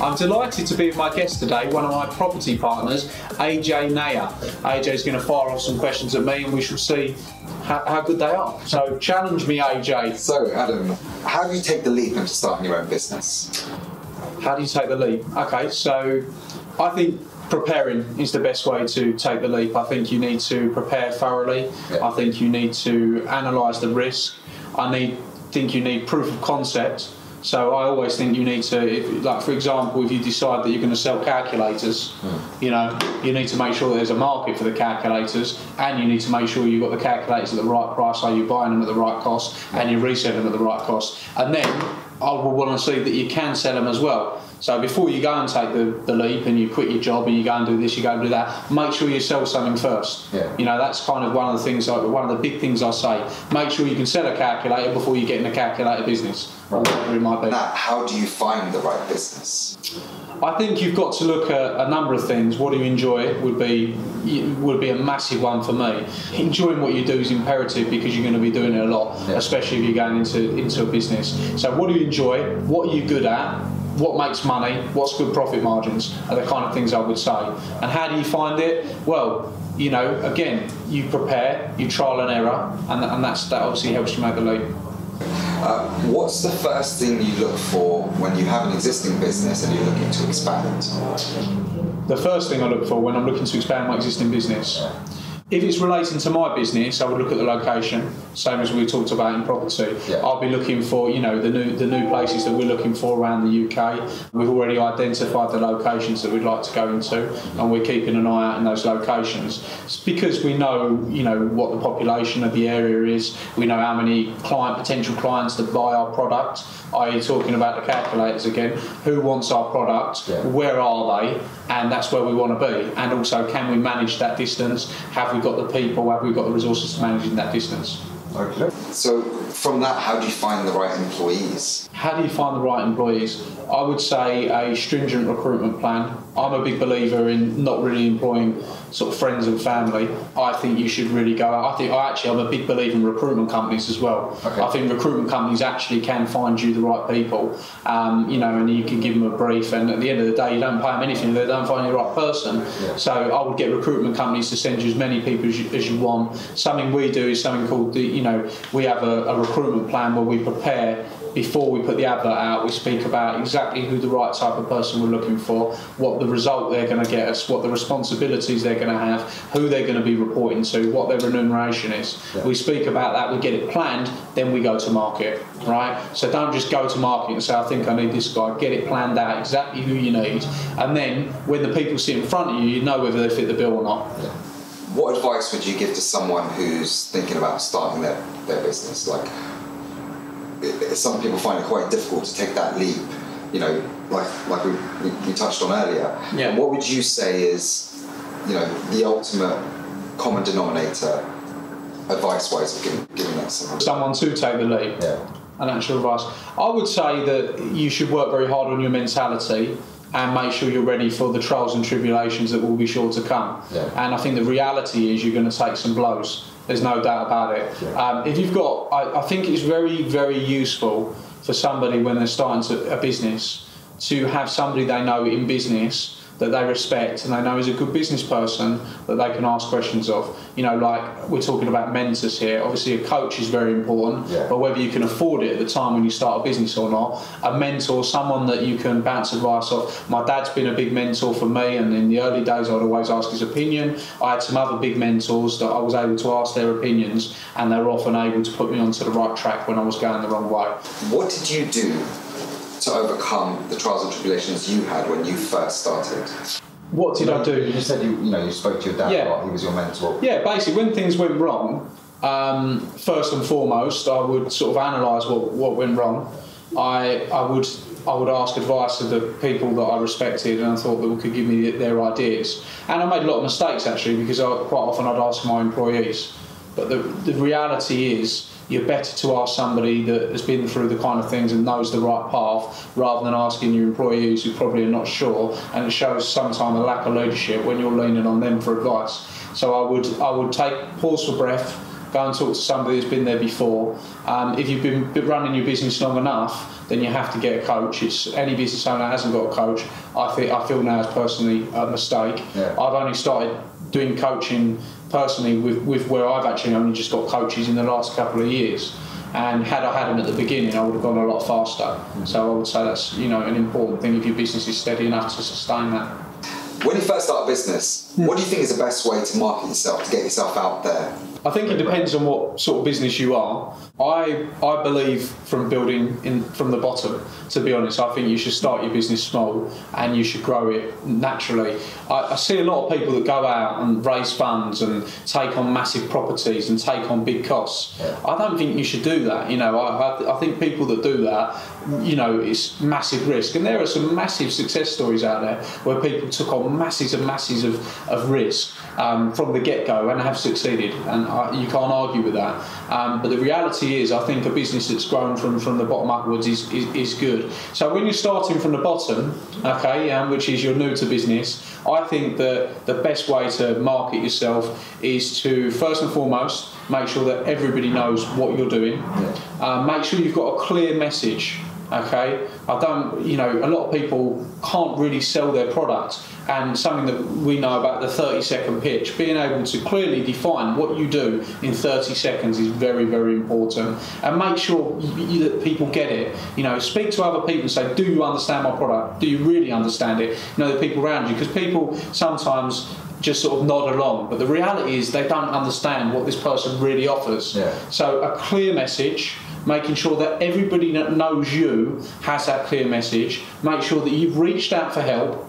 I'm delighted to be with my guest today, one of my property partners, AJ Nair. AJ is going to fire off some questions at me and we shall see how, how, good they are. So challenge me, AJ. So, Adam, how do you take the leap into starting your own business? How do you take the leap? Okay, so I think preparing is the best way to take the leap. I think you need to prepare thoroughly. Yeah. I think you need to analyse the risk. I need think you need proof of concept so I always think you need to, if, like for example, if you decide that you're going to sell calculators, mm. you know, you need to make sure there's a market for the calculators, and you need to make sure you've got the calculators at the right price, so you're buying them at the right cost, and you're reselling them at the right cost, and then I will want to see that you can sell them as well. So before you go and take the, the leap and you quit your job and you go and do this, you go and do that, make sure you sell something first. Yeah. You know, that's kind of one of the things, one of the big things I say. Make sure you can sell a calculator before you get in a calculator business, or whatever it might be. Now, how do you find the right business? I think you've got to look at a number of things. What do you enjoy would be would be a massive one for me. Enjoying what you do is imperative because you're going to be doing it a lot, yeah. especially if you're going into into a business. So, what do you enjoy? What are you good at? What makes money, what's good profit margins are the kind of things I would say. And how do you find it? Well, you know, again, you prepare, you trial and error, and, and that's that obviously helps you make the leap. Uh, what's the first thing you look for when you have an existing business and you're looking to expand? The first thing I look for when I'm looking to expand my existing business if it's relating to my business, I would look at the location, same as we talked about in property. Yeah. I'll be looking for, you know, the new the new places that we're looking for around the UK. We've already identified the locations that we'd like to go into, and we're keeping an eye out in those locations. It's because we know, you know, what the population of the area is. We know how many client potential clients that buy our product. Are you talking about the calculators again. Who wants our product? Yeah. Where are they? And that's where we want to be. And also, can we manage that distance? Have we got the people? Have we got the resources to manage in that distance? Okay. So from that, how do you find the right employees? How do you find the right employees? I would say a stringent recruitment plan. I'm a big believer in not really employing sort of friends and family. I think you should really go out. I think I actually I'm a big believer in recruitment companies as well. Okay. I think recruitment companies actually can find you the right people, um, you know, and you can give them a brief. And at the end of the day, you don't pay them anything if they don't find you the right person. Yeah. So I would get recruitment companies to send you as many people as you, as you want. Something we do is something called the, you know, we have a, a recruitment plan where we prepare before we put the advert out, we speak about exactly who the right type of person we're looking for, what the result they're going to get us, what the responsibilities they're going to have, who they're going to be reporting to, what their remuneration is. Yeah. We speak about that, we get it planned, then we go to market, right? So don't just go to market and say, I think I need this guy. Get it planned out, exactly who you need, and then when the people sit in front of you, you know whether they fit the bill or not. Yeah. What advice would you give to someone who's thinking about starting their, their business? Like, some people find it quite difficult to take that leap. You know, like like we, we, touched on earlier. Yeah. What would you say is, you know, the ultimate common denominator, advice-wise, of giving, giving that someone? Someone to take the leap. Yeah. An actual advice. I would say that you should work very hard on your mentality and make sure you're ready for the trials and tribulations that will be sure to come. Yeah. And I think the reality is you're going to take some blows. There's no doubt about it. Um, if you've got, I, I, think it's very, very useful for somebody when they're starting to, a business to have somebody they know in business that they respect and they know is a good business person that they can ask questions of. You know, like we're talking about mentors here. Obviously, a coach is very important, Yeah. but whether you can afford it at the time when you start a business or not, a mentor, someone that you can bounce advice off. My dad's been a big mentor for me, and in the early days, I'd always ask his opinion. I had some other big mentors that I was able to ask their opinions, and they were often able to put me onto the right track when I was going the wrong way. What did you do to overcome the trials and tribulations you had when you first started? What did I do? You just said you, you know you spoke to your dad Yeah. a lot. He was your mentor. Yeah, basically, when things went wrong, um, first and foremost, I would sort of analyse what, what went wrong. I, I would I would ask advice of the people that I respected and I thought that could give me their ideas. And I made a lot of mistakes actually because I, quite often I'd ask my employees. But the, the reality is, you're better to ask somebody that has been through the kind of things and knows the right path rather than asking your employees who probably are not sure. And it shows sometimes a lack of leadership when you're leaning on them for advice. So I would I would take pause for breath, go and talk to somebody who's been there before. Um, if you've been running your business long enough, then you have to get a coach. It's any business owner that hasn't got a coach. I think I feel now is personally a mistake. Yeah. I've only started doing coaching personally with, with where I've actually only just got coaches in the last couple of years. And had I had them at the beginning, I would have gone a lot faster. So I would say that's you know an important thing if your business is steady enough to sustain that. When you first start a business, what do you think is the best way to market yourself to get yourself out there? I think it depends on what sort of business you are. I I believe from building in from the bottom. To be honest, I think you should start your business small and you should grow it naturally. I, I see a lot of people that go out and raise funds and take on massive properties and take on big costs. I don't think you should do that. You know, I, I, I think people that do that, you know, it's massive risk. And there are some massive success stories out there where people took on masses and masses of, of risk um, from the get go and have succeeded. And I, you can't argue with that. Um, but the reality is, I think a business that's grown from, from the bottom upwards is, is, is good. So when you're starting from the bottom, okay, um, which is you're new to business, I think that the best way to market yourself is to first and foremost make sure that everybody knows what you're doing. Uh, make sure you've got a clear message. Okay, I don't. You know, a lot of people can't really sell their product, and something that we know about the 30 second pitch, being able to clearly define what you do in 30 seconds is very, very important. And make sure you, that people get it. You know, speak to other people and say, "Do you understand my product? Do you really understand it?" You know, the people around you, because people sometimes just sort of nod along, but the reality is they don't understand what this person really offers. Yeah. So a clear message, making sure that everybody that knows you has that clear message. Make sure that you've reached out for help.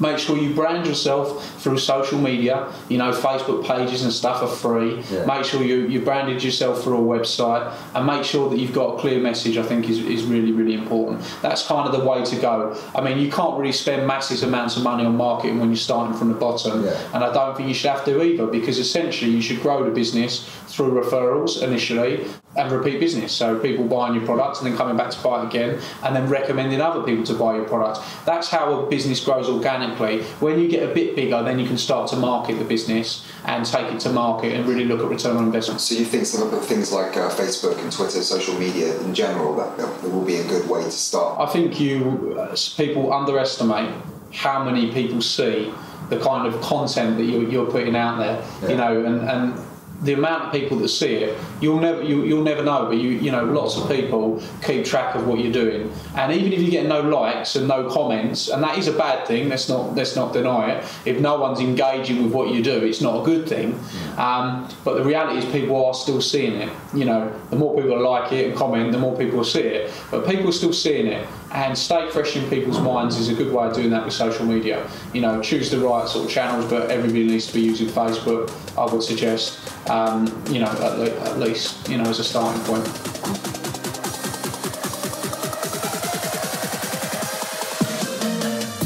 Make sure you brand yourself through social media. You know, Facebook pages and stuff are free. Yeah. Make sure you, you branded yourself through a website and make sure that you've got a clear message, I think is, is really, really important. That's kind of the way to go. I mean, you can't really spend massive amounts of money on marketing when you're starting from the bottom. Yeah. And I don't think you should have to either because essentially you should grow the business through referrals initially and repeat business. So people buying your product and then coming back to buy it again and then recommending other people to buy your product. That's how a business grows organically. When you get a bit bigger, then you can start to market the business and take it to market and really look at return on investment. So you think some of the things like uh, Facebook and Twitter, social media in general, that, that will be a good way to start? I think you uh, people underestimate how many people see the kind of content that you're, you're putting out there. Yeah. You know, and, and the amount of people that see it, you'll never you, you'll never know. But you you know, lots of people keep track of what you're doing, and even if you get no likes and no comments, and that is a bad thing. Let's not let's not deny it. If no one's engaging with what you do, it's not a good thing. Um, but the reality is, people are still seeing it. You know, the more people like it and comment, the more people see it. But people are still seeing it, and stay fresh in people's minds is a good way of doing that with social media. You know, choose the right sort of channels, but everybody needs to be using Facebook. I would suggest, um, you know, at, le- at least, you know, as a starting point.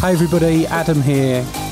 Hey everybody, Adam here,